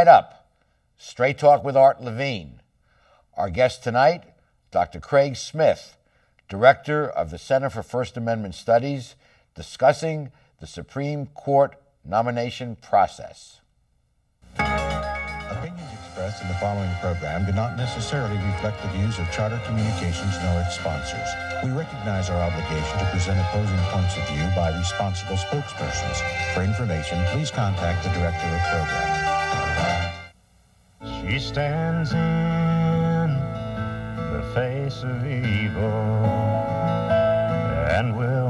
right up. Straight Talk with Art Levine. Our guest tonight, Dr. Craig Smith, Director of the Center for First Amendment Studies, discussing the Supreme Court nomination process. Opinions expressed in the following program do not necessarily reflect the views of Charter Communications nor its sponsors. We recognize our obligation to present opposing points of view by responsible spokespersons. For information, please contact the Director of Program. She stands in the face of evil and will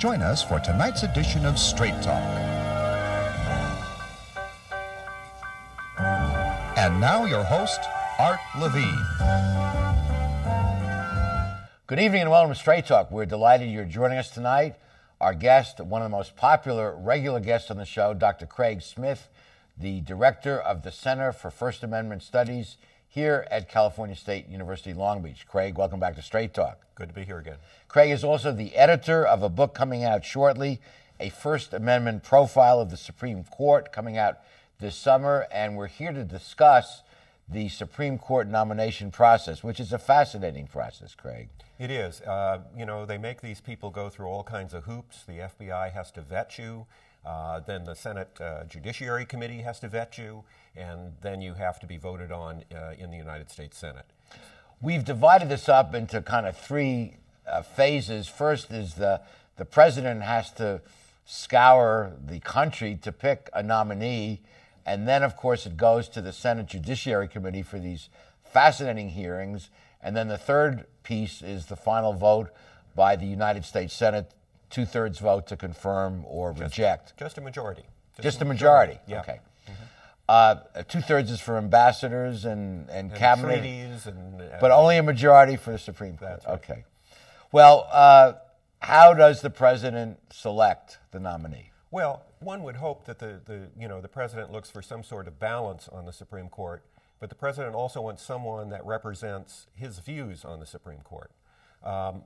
Join us for tonight's edition of Straight Talk. And now, your host, Art Levine. Good evening and welcome to Straight Talk. We're delighted you're joining us tonight. Our guest, one of the most popular regular guests on the show, Dr. Craig Smith, the director of the Center for First Amendment Studies here at California State University Long Beach. Craig, welcome back to Straight Talk. Good to be here again. Craig is also the editor of a book coming out shortly, a First Amendment profile of the Supreme Court, coming out this summer. And we're here to discuss the Supreme Court nomination process, which is a fascinating process, Craig. It is. Uh, you know, they make these people go through all kinds of hoops. The FBI has to vet you. Uh, then the Senate uh, Judiciary Committee has to vet you, and then you have to be voted on uh, in the United States Senate. We've divided this up into kind of three uh, phases. First is the the president has to scour the country to pick a nominee, and then of course it goes to the Senate Judiciary Committee for these fascinating hearings, and then the third piece is the final vote by the United States Senate, two thirds vote to confirm or reject. Just a majority. Just a majority. Yeah. Okay. Uh, two thirds is for ambassadors and, and, And cabinet. treaties and. uh, But only a majority for the Supreme Court. That's right. Okay. Well, uh, how does the president select the nominee? Well, one would hope that the, the, you know, the president looks for some sort of balance on the Supreme Court, but the president also wants someone that represents his views on the Supreme Court. Um,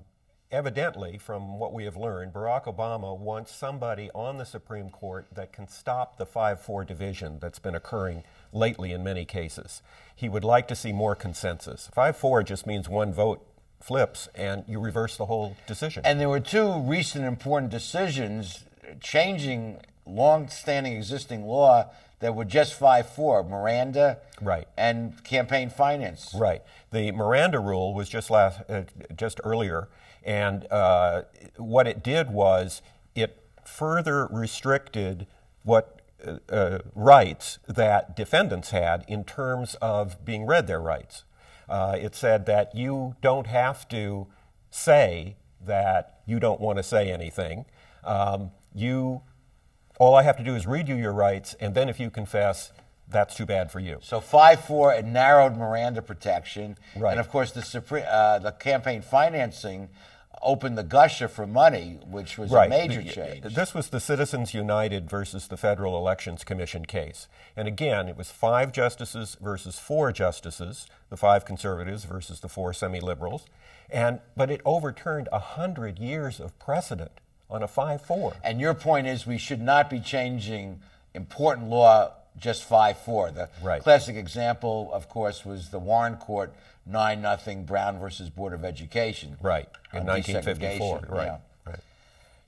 evidently, from what we have learned, Barack Obama wants somebody on the Supreme Court that can stop the 5 4 division that's been occurring lately in many cases. He would like to see more consensus. 5 4 just means one vote flips and you reverse the whole decision. And there were two recent important decisions changing long-standing existing law that were just 5-4, Miranda Right. and campaign finance. Right. The Miranda rule was just last, uh, just earlier, and uh, what it did was it further restricted what uh, uh, rights that defendants had in terms of being read their rights. Uh, it said that you don't have to say that you don't want to say anything. Um, you, all I have to do is read you your rights, and then if you confess, that's too bad for you. So 5-4, it narrowed Miranda protection. Right. And of course, the, Supreme, uh, the campaign financing opened the gusher for money, which was a major The- change. This was the Citizens United versus the Federal Elections Commission case. And again, it was five justices versus four justices, the five conservatives versus the four semi liberals. And, but it overturned a 100 years of precedent on a 5 4. And your point is we should not be changing important law just 5 4. The Right. classic example, of course, was the Warren Court 9 nothing Brown versus Board of Education. Right, in 1954. Right, yeah. right.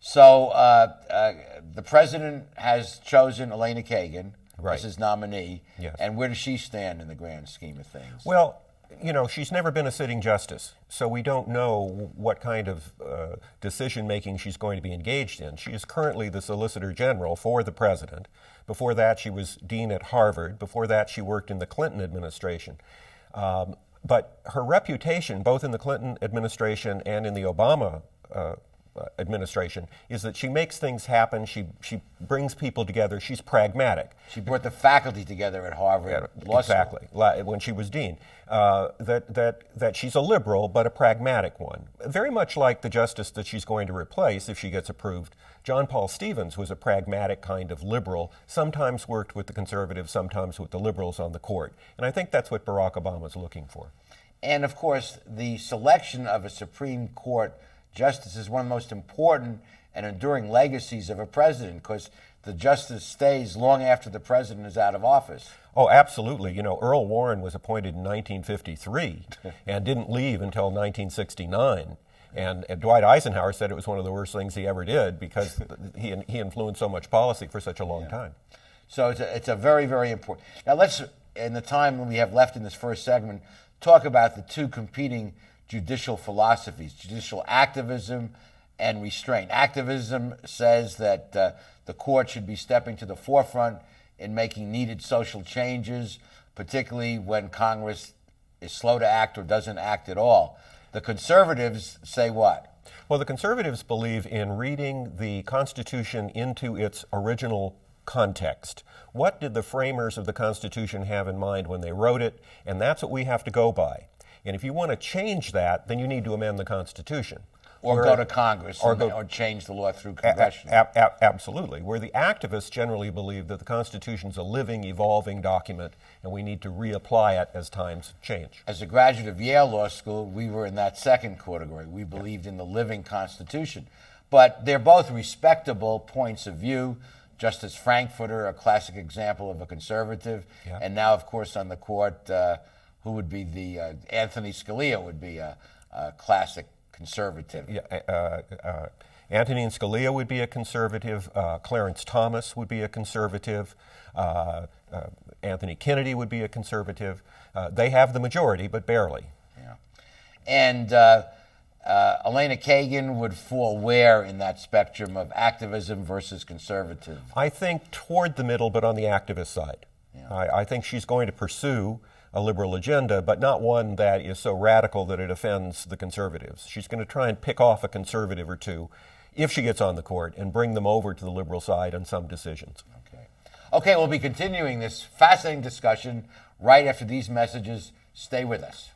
So uh, uh, the president has chosen Elena Kagan Right. as his nominee. Yes. And where does she stand in the grand scheme of things? Well, you know, she's never been a sitting justice, so we don't know what kind of uh, decision making she's going to be engaged in. She is currently the Solicitor General for the President. Before that, she was Dean at Harvard. Before that, she worked in the Clinton administration. Um, but her reputation, both in the Clinton administration and in the Obama uh, administration, is that she makes things happen. She she brings people together. She's pragmatic. she brought the faculty together at Harvard Yeah, School. exactly. La- When she was dean, uh, that that that she's a liberal but a pragmatic one, very much like the justice that she's going to replace if she gets approved. John Paul Stevens was a pragmatic kind of liberal. Sometimes worked with the conservatives, sometimes with the liberals on the court, and I think that's what Barack Obama is looking for. And of course, the selection of a Supreme Court justice is one of the most important and enduring legacies of a president because the justice stays long after the president is out of office. Oh, absolutely. You know, Earl Warren was appointed in 1953 and didn't leave until 1969. And, and Dwight Eisenhower said it was one of the worst things he ever did because he, he influenced so much policy for such a long time. So it's a, it's a very, very important. Now, let's, in the time we have left in this first segment, talk about the two competing judicial philosophies judicial activism and restraint. Activism says that uh, the court should be stepping to the forefront in making needed social changes, particularly when Congress is slow to act or doesn't act at all. The conservatives say what? Well, the conservatives believe in reading the Constitution into its original context. What did the framers of the Constitution have in mind when they wrote it? And that's what we have to go by. And if you want to change that, then you need to amend the Constitution. Or Where- go to Congress or and- go- or change the law through A- congressional. a- a- absolutely. Where the activists generally believe that the Constitution is a living, evolving document, and we need to reapply it as times change. As a graduate of Yale Law School, we were in that second category. We believed in the living Constitution. But they're both respectable points of view. Justice Frankfurter, a classic example of a conservative, Yeah. and now, of course, on the court, uh, who would be the uh, Anthony Scalia would be a, a classic conservative. Yeah, uh, uh, Antonin Scalia would be a conservative. Uh, Clarence Thomas would be a conservative. Uh, uh, Anthony Kennedy would be a conservative. Uh, they have the majority, but barely. Yeah. And uh, uh, Elena Kagan would fall where in that spectrum of activism versus conservative? I think toward the middle, but on the activist side. I, I think she's going to pursue a liberal agenda, but not one that is so radical that it offends the conservatives. She's going to try and pick off a conservative or two if she gets on the court and bring them over to the liberal side on some decisions. Okay. Okay, we'll be continuing this fascinating discussion right after these messages. Stay with us.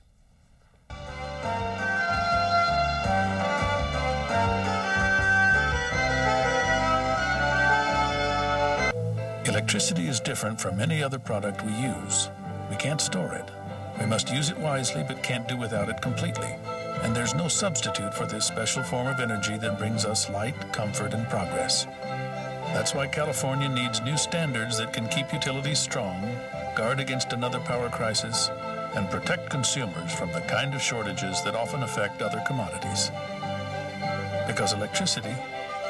Electricity is different from any other product we use. We can't store it. We must use it wisely, but can't do without it completely. And there's no substitute for this special form of energy that brings us light, comfort, and progress. That's why California needs new standards that can keep utilities strong, guard against another power crisis, and protect consumers from the kind of shortages that often affect other commodities. Because electricity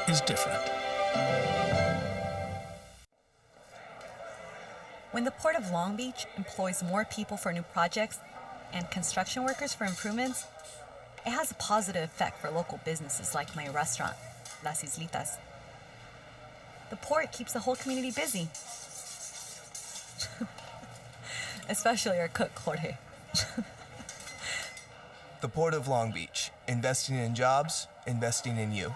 is different. When the Port of Long Beach employs more people for new projects and construction workers for improvements, it has a positive effect for local businesses like my restaurant, Las Islitas. The port keeps the whole community busy, especially our cook, Jorge. The Port of Long Beach, investing in jobs, investing in you.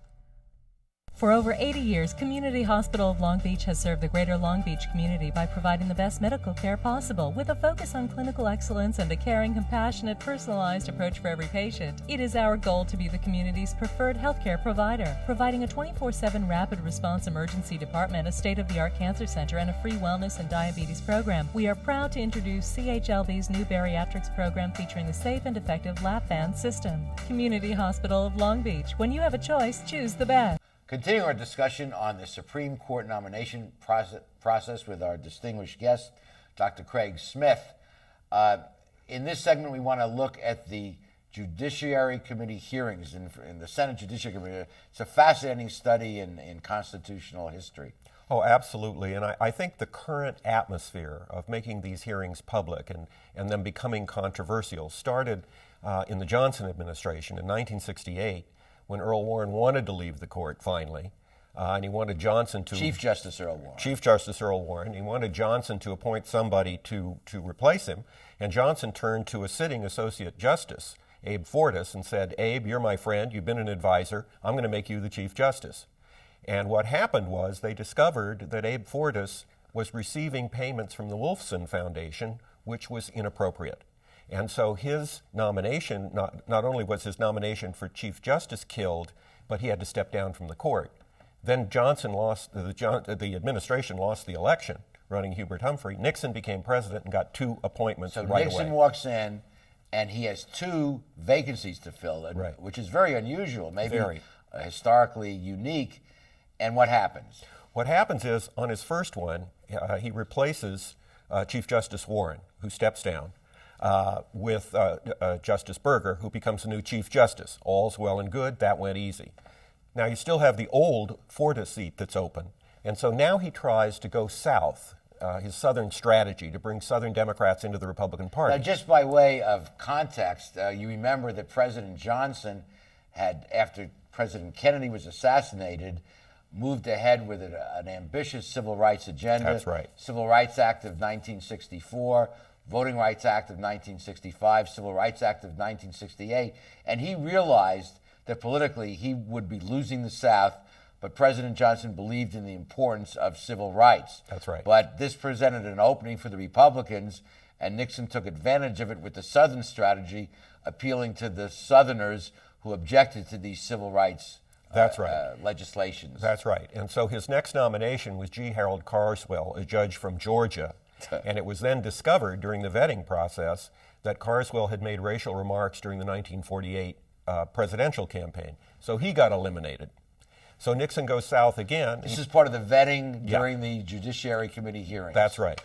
For over 80 years, Community Hospital of Long Beach has served the greater Long Beach community by providing the best medical care possible with a focus on clinical excellence and a caring, compassionate, personalized approach for every patient. It is our goal to be the community's preferred healthcare provider, providing a 24 7 rapid response emergency department, a state of the art cancer center, and a free wellness and diabetes program. We are proud to introduce CHLB's new bariatrics program featuring the safe and effective lap band system. Community Hospital of Long Beach. When you have a choice, choose the best. Continuing our discussion on the Supreme Court nomination process, process with our distinguished guest, Dr. Craig Smith. Uh, in this segment, we want to look at the Judiciary Committee hearings in, in, the Senate Judiciary Committee. It's a fascinating study in, in constitutional history. Oh, absolutely. And I, I, think the current atmosphere of making these hearings public and, and them becoming controversial started uh, in the Johnson administration in 1968 when Earl Warren wanted to leave the court finally. Uh, and he wanted Johnson to Chief Justice Earl Warren. Chief Justice Earl Warren. He wanted Johnson to appoint somebody to to replace him, and Johnson turned to a sitting Associate Justice, Abe Fortas, and said, "Abe, you're my friend. You've been an advisor. I'm going to make you the Chief Justice." And what happened was they discovered that Abe Fortas was receiving payments from the Wolfson Foundation, which was inappropriate. And so his nomination, not, not only was his nomination for Chief Justice killed, but he had to step down from the court. Then Johnson lost, the, the administration lost the election, running Hubert Humphrey. Nixon became president and got two appointments so right Nixon away. walks in, and he has two vacancies to fill, right. which is very unusual, maybe very. Historically unique. And what happens? What happens is, on his first one, uh, he replaces uh, Chief Justice Warren, who steps down uh, with uh, uh, Justice Burger, who becomes the new Chief Justice. All's well and good. That went easy. Now you still have the old Fortas seat that's open. And so now he tries to go south, uh, his Southern strategy to bring Southern Democrats into the Republican Party. Now, just by way of context, uh, you remember that President Johnson had, after President Kennedy was assassinated, moved ahead with an, an ambitious civil rights agenda. That's right. Civil Rights Act of 1964 Voting Rights Act of 1965, Civil Rights Act of 1968, and he realized that politically he would be losing the South, but President Johnson believed in the importance of civil rights. That's right. But this presented an opening for the Republicans, and Nixon took advantage of it with the Southern strategy, appealing to the Southerners who objected to these civil rights that's uh, right. Uh, legislations. That's right. And so his next nomination was G. Harold Carswell, a judge from Georgia. and it was then discovered during the vetting process that Carswell had made racial remarks during the 1948 uh, presidential campaign. So he got eliminated. So Nixon goes south again. This he, is part of the vetting Yeah. during the Judiciary Committee hearings. That's right.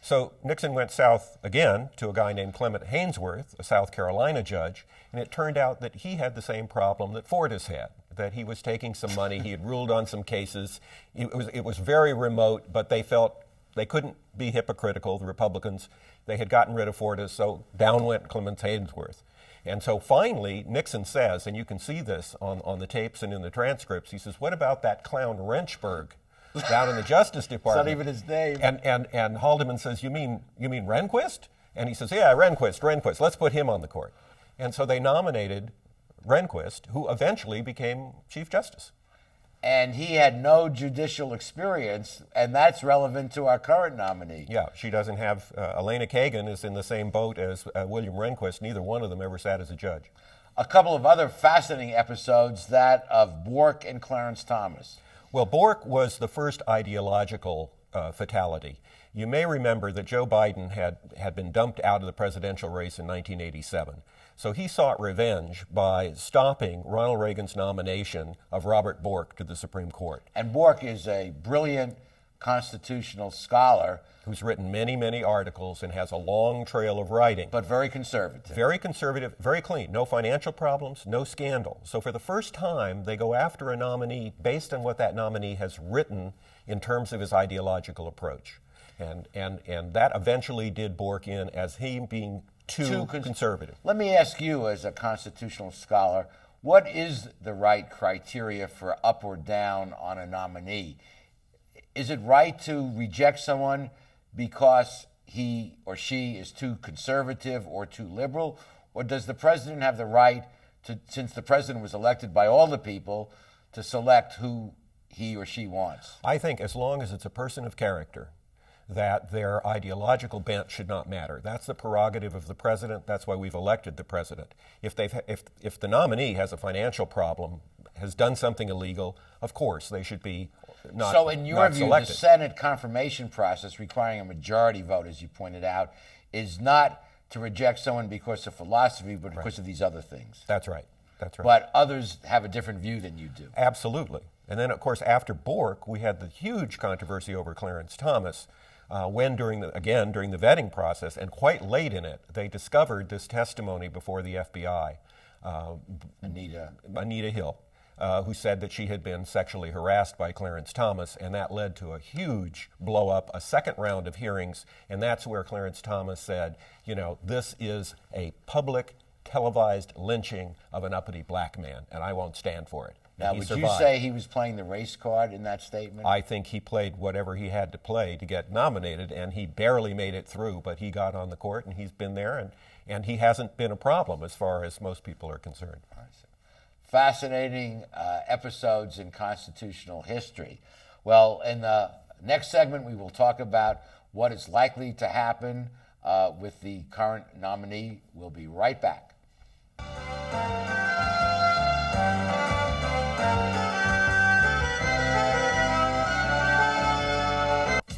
So Nixon went south again to a guy named Clement Haynsworth, a South Carolina judge, and it turned out that he had the same problem that Fortas had. That he was taking some money, he had ruled on some cases. It was, it was very remote, but they felt they couldn't be hypocritical, the Republicans. They had gotten rid of Fortas, so down went Clement Haynsworth. And so finally, Nixon says, and you can see this on, on the tapes and in the transcripts, he says, What about that clown Wrenchberg down in the Justice Department? not even his name. And, and, and Haldeman says, you mean, you mean Rehnquist? And he says, Yeah, Rehnquist, Rehnquist, let's put him on the court. And so they nominated Rehnquist, who eventually became Chief Justice. And he had no judicial experience, and that's relevant to our current nominee. Yeah, she doesn't have. Uh, Elena Kagan is in the same boat as uh, William Rehnquist. Neither one of them ever sat as a judge. A couple of other fascinating episodes that of Bork and Clarence Thomas. Well, Bork was the first ideological uh, fatality. You may remember that Joe Biden had, had been dumped out of the presidential race in 1987. So he sought revenge by stopping Ronald Reagan's nomination of Robert Bork to the Supreme Court. And Bork is a brilliant constitutional scholar. Who's written many, many articles and has a long trail of writing. But very conservative. Very conservative, very clean. No financial problems, no scandal. So for the first time, they go after a nominee based on what that nominee has written in terms of his ideological approach. And, and, and that eventually did Bork in as he being too, cons- conservative. Let me ask you, as a constitutional scholar, what is the right criteria for up or down on a nominee? Is it right to reject someone because he or she is too conservative or too liberal? Or does the president have the right to, since the president was elected by all the people, to select who he or she wants? I think as long as it's a person of character, that their ideological bent should not matter. That's the prerogative of the president. That's why we've elected the president. If they've if if the nominee has a financial problem, has done something illegal, of course they should be not. so, in your view, selected. the Senate confirmation process requiring a majority vote, as you pointed out, is not to reject someone because of philosophy, but because of these other things. That's right. That's right. But others have a different view than you do. Absolutely. And then, of course, after Bork, we had the huge controversy over Clarence Thomas. Uh, when during the again during the vetting process and quite late in it, they discovered this testimony before the FBI. Uh, Anita Anita Hill, uh, who said that she had been sexually harassed by Clarence Thomas, and that led to a huge blow up, a second round of hearings, and that's where Clarence Thomas said, you know, this is a public televised lynching of an uppity black man, and I won't stand for it. Now, would you say he was playing the race card in that statement? I think he played whatever he had to play to get nominated, and he barely made it through, but he got on the court, and he's been there, and, and he hasn't been a problem as far as most people are concerned. Fascinating uh, episodes in constitutional history. Well, in the next segment, we will talk about what is likely to happen uh, with the current nominee. We'll be right back.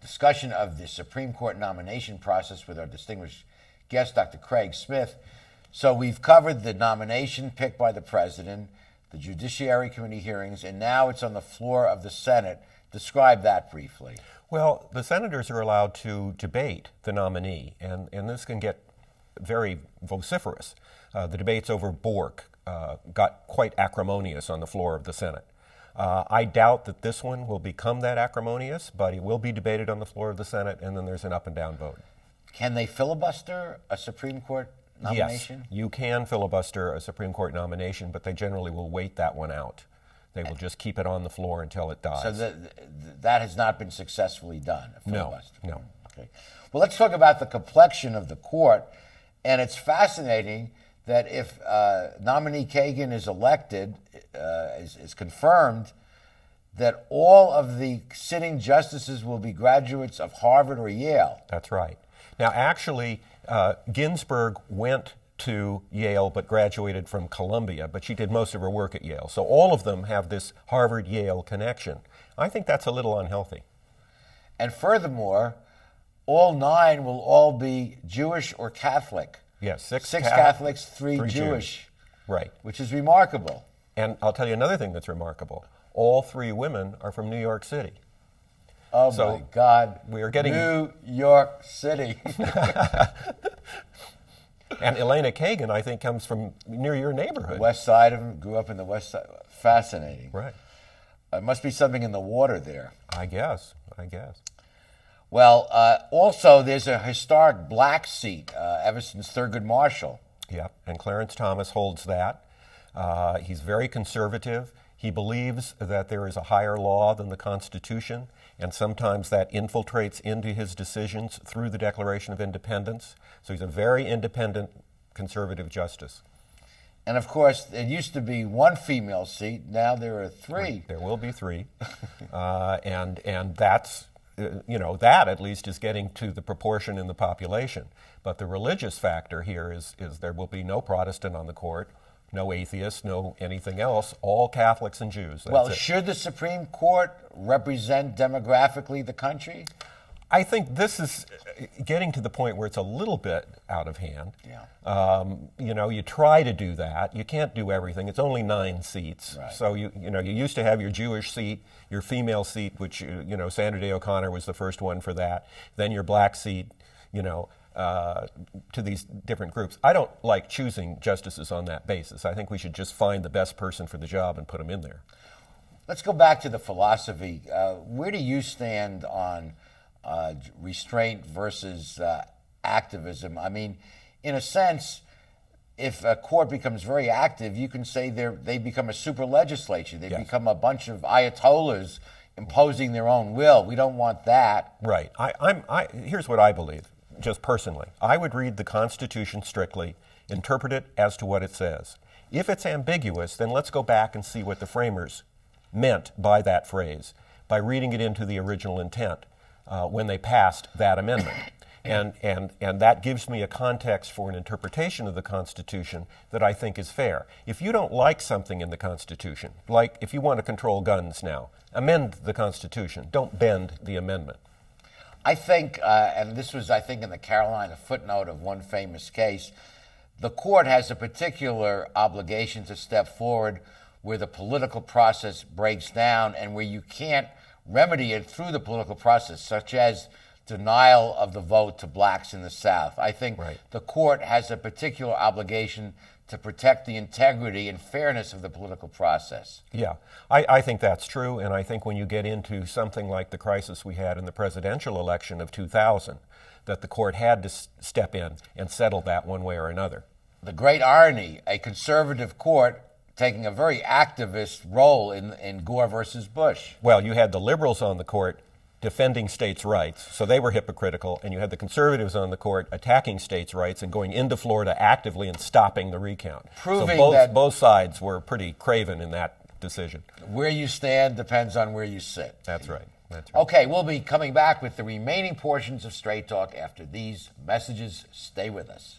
discussion of the Supreme Court nomination process with our distinguished guest, Dr. Craig Smith. So we've covered the nomination picked by the president, the Judiciary Committee hearings, and now it's on the floor of the Senate. Describe that briefly. Well, the senators are allowed to debate the nominee, and, and this can get very vociferous. Uh, the debates over Bork uh, got quite acrimonious on the floor of the Senate. Uh, I doubt that this one will become that acrimonious, but it will be debated on the floor of the Senate, and then there's an up and down vote. Can they filibuster a Supreme Court nomination? Yes, you can filibuster a Supreme Court nomination, but they generally will wait that one out. They will just keep it on the floor until it dies. So th- th- that has not been successfully done. a No, filibuster. no. Okay. Well, let's talk about the complexion of the court, and it's fascinating that if uh, nominee Kagan is elected, uh, is, is confirmed, that all of the sitting justices will be graduates of Harvard or Yale. That's right. Now, actually, uh, Ginsburg went to Yale but graduated from Columbia, but she did most of her work at Yale. So all of them have this Harvard Yale connection. I think that's a little unhealthy. And furthermore, all nine will all be Jewish or Catholic. Yes, six, Six Ca- Catholics, three, three Jewish, Right. which is remarkable. And I'll tell you another thing that's remarkable. All three women are from New York City. Oh So my God! we are getting- New York City. And Elena Kagan, I think, comes from near your neighborhood. west side of him. Grew up in the west side. Fascinating. Right. It must be something in the water there. I guess. I guess. Well, uh, also there's a historic black seat uh, ever since Thurgood Marshall. Yep, and Clarence Thomas holds that. Uh, he's very conservative. He believes that there is a higher law than the Constitution, and sometimes that infiltrates into his decisions through the Declaration of Independence. So he's a very independent conservative justice. And of course, there used to be one female seat. Now there are three. There will be three, uh, and and that's you know that at least is getting to the proportion in the population. But the religious factor here is is there will be no Protestant on the court, no atheists, no anything else. All Catholics and Jews. That's well, it. should the Supreme Court represent demographically the country? I think this is uh, getting to the point where it's a little bit out of hand. Yeah. Um, you know, you try to do that. You can't do everything. It's only nine seats. Right. So you you know you used to have your Jewish seat, your female seat, which uh, you know Sandra Day O'Connor was the first one for that. Then your black seat. You know. Uh, to these different groups. I don't like choosing justices on that basis. I think we should just find the best person for the job and put them in there. Let's go back to the philosophy. Uh, where do you stand on uh, restraint versus uh, activism? I mean, in a sense, if a court becomes very active, you can say they they become a super legislature. They Yes. become a bunch of ayatollahs imposing their own will. We don't want that. Right. I, I'm, I, here's what I believe, just personally. I would read the Constitution strictly, interpret it as to what it says. If it's ambiguous, then let's go back and see what the framers meant by that phrase, by reading it into the original intent uh, when they passed that amendment. And, and, and that gives me a context for an interpretation of the Constitution that I think is fair. If you don't like something in the Constitution, like if you want to control guns now, amend the Constitution. Don't bend the amendment. I think, uh, and this was, I think, in the Carolene footnote of one famous case, the court has a particular obligation to step forward where the political process breaks down and where you can't remedy it through the political process, such as denial of the vote to blacks in the South. I think the court has a particular obligation to protect the integrity and fairness of the political process. Yeah, I, I think that's true, and I think when you get into something like the crisis we had in the presidential election of 2000, that the court had to s- step in and settle that one way or another. the great irony a conservative court taking a very activist role in, in Gore versus Bush. Well, you had the liberals on the court defending states' rights, so they were hypocritical, and you had the conservatives on the court attacking states' rights and going into Florida actively and stopping the recount. Proving so both, that- both sides were pretty craven in that decision. Where you stand depends on where you sit. That's right. That's right. Okay, we'll be coming back with the remaining portions of Straight Talk after these messages. Stay with us.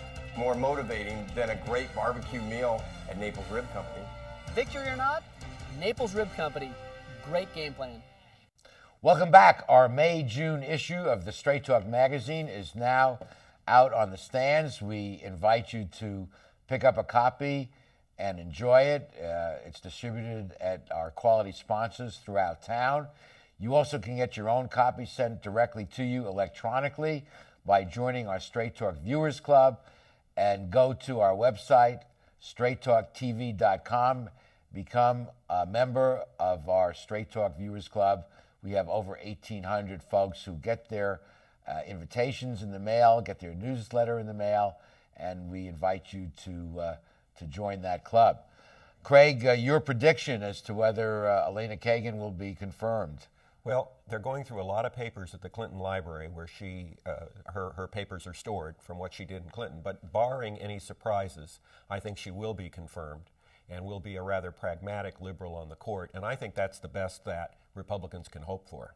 more motivating than a great barbecue meal at Naples Rib Company. Victory or not, Naples Rib Company, great game plan. Welcome back. Our May June issue of the Straight Talk magazine is now out on the stands. We invite you to pick up a copy and enjoy it. Uh, it's distributed at our quality sponsors throughout town. You also can get your own copy sent directly to you electronically by joining our Straight Talk Viewers Club and go to our website, straighttalktv.com. Become a member of our Straight Talk Viewers Club. We have over 1,800 folks who get their uh, invitations in the mail, get their newsletter in the mail, and we invite you to, uh, to join that club. Craig, uh, your prediction as to whether uh, Elena Kagan will be confirmed. Well, they're going through a lot of papers at the Clinton Library where she, uh, her, her papers are stored from what she did in Clinton. But barring any surprises, I think she will be confirmed and will be a rather pragmatic liberal on the court. And I think that's the best that Republicans can hope for.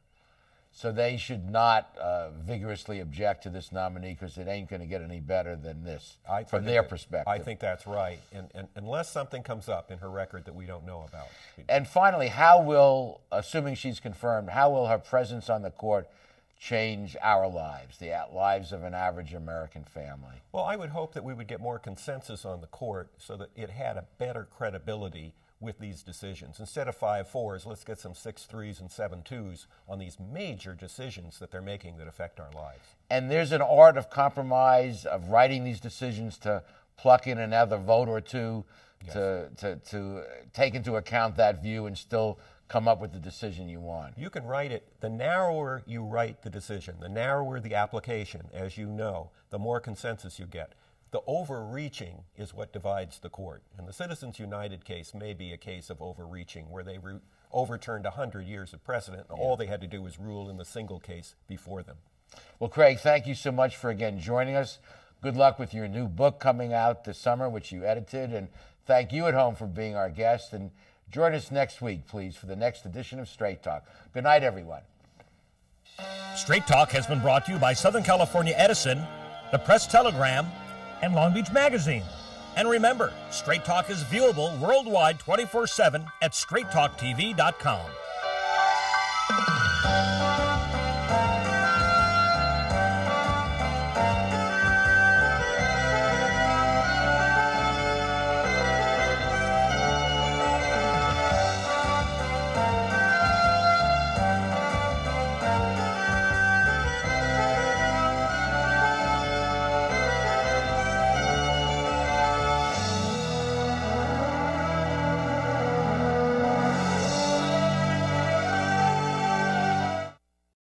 So they should not uh, vigorously object to this nominee because it ain't going to get any better than this I from their that- perspective. I think that's right. And, and unless something comes up in her record that we don't know about. And finally, how will, assuming she's confirmed, how will her presence on the court change our lives, the lives of an average American family? Well, I would hope that we would get more consensus on the court so that it had a better credibility with these decisions. Instead of five fours, let's get some six threes and seven twos on these major decisions that they're making that affect our lives. And there's an art of compromise, of writing these decisions to pluck in another vote or two to, to, to take into account that view and still come up with the decision you want. You can write it, the narrower you write the decision, the narrower the application, as you know, the more consensus you get. The overreaching is what divides the court. And the Citizens United case may be a case of overreaching, where they re- overturned 100 years of precedent, and all they had to do was rule in the single case before them. Well, Craig, thank you so much for again joining us. Good luck with your new book coming out this summer, which you edited. And thank you at home for being our guest. And join us next week, please, for the next edition of Straight Talk. Good night, everyone. Straight Talk has been brought to you by Southern California Edison, the Press Telegram, and Long Beach Magazine. And remember, Straight Talk is viewable worldwide 24 7 at straighttalktv.com.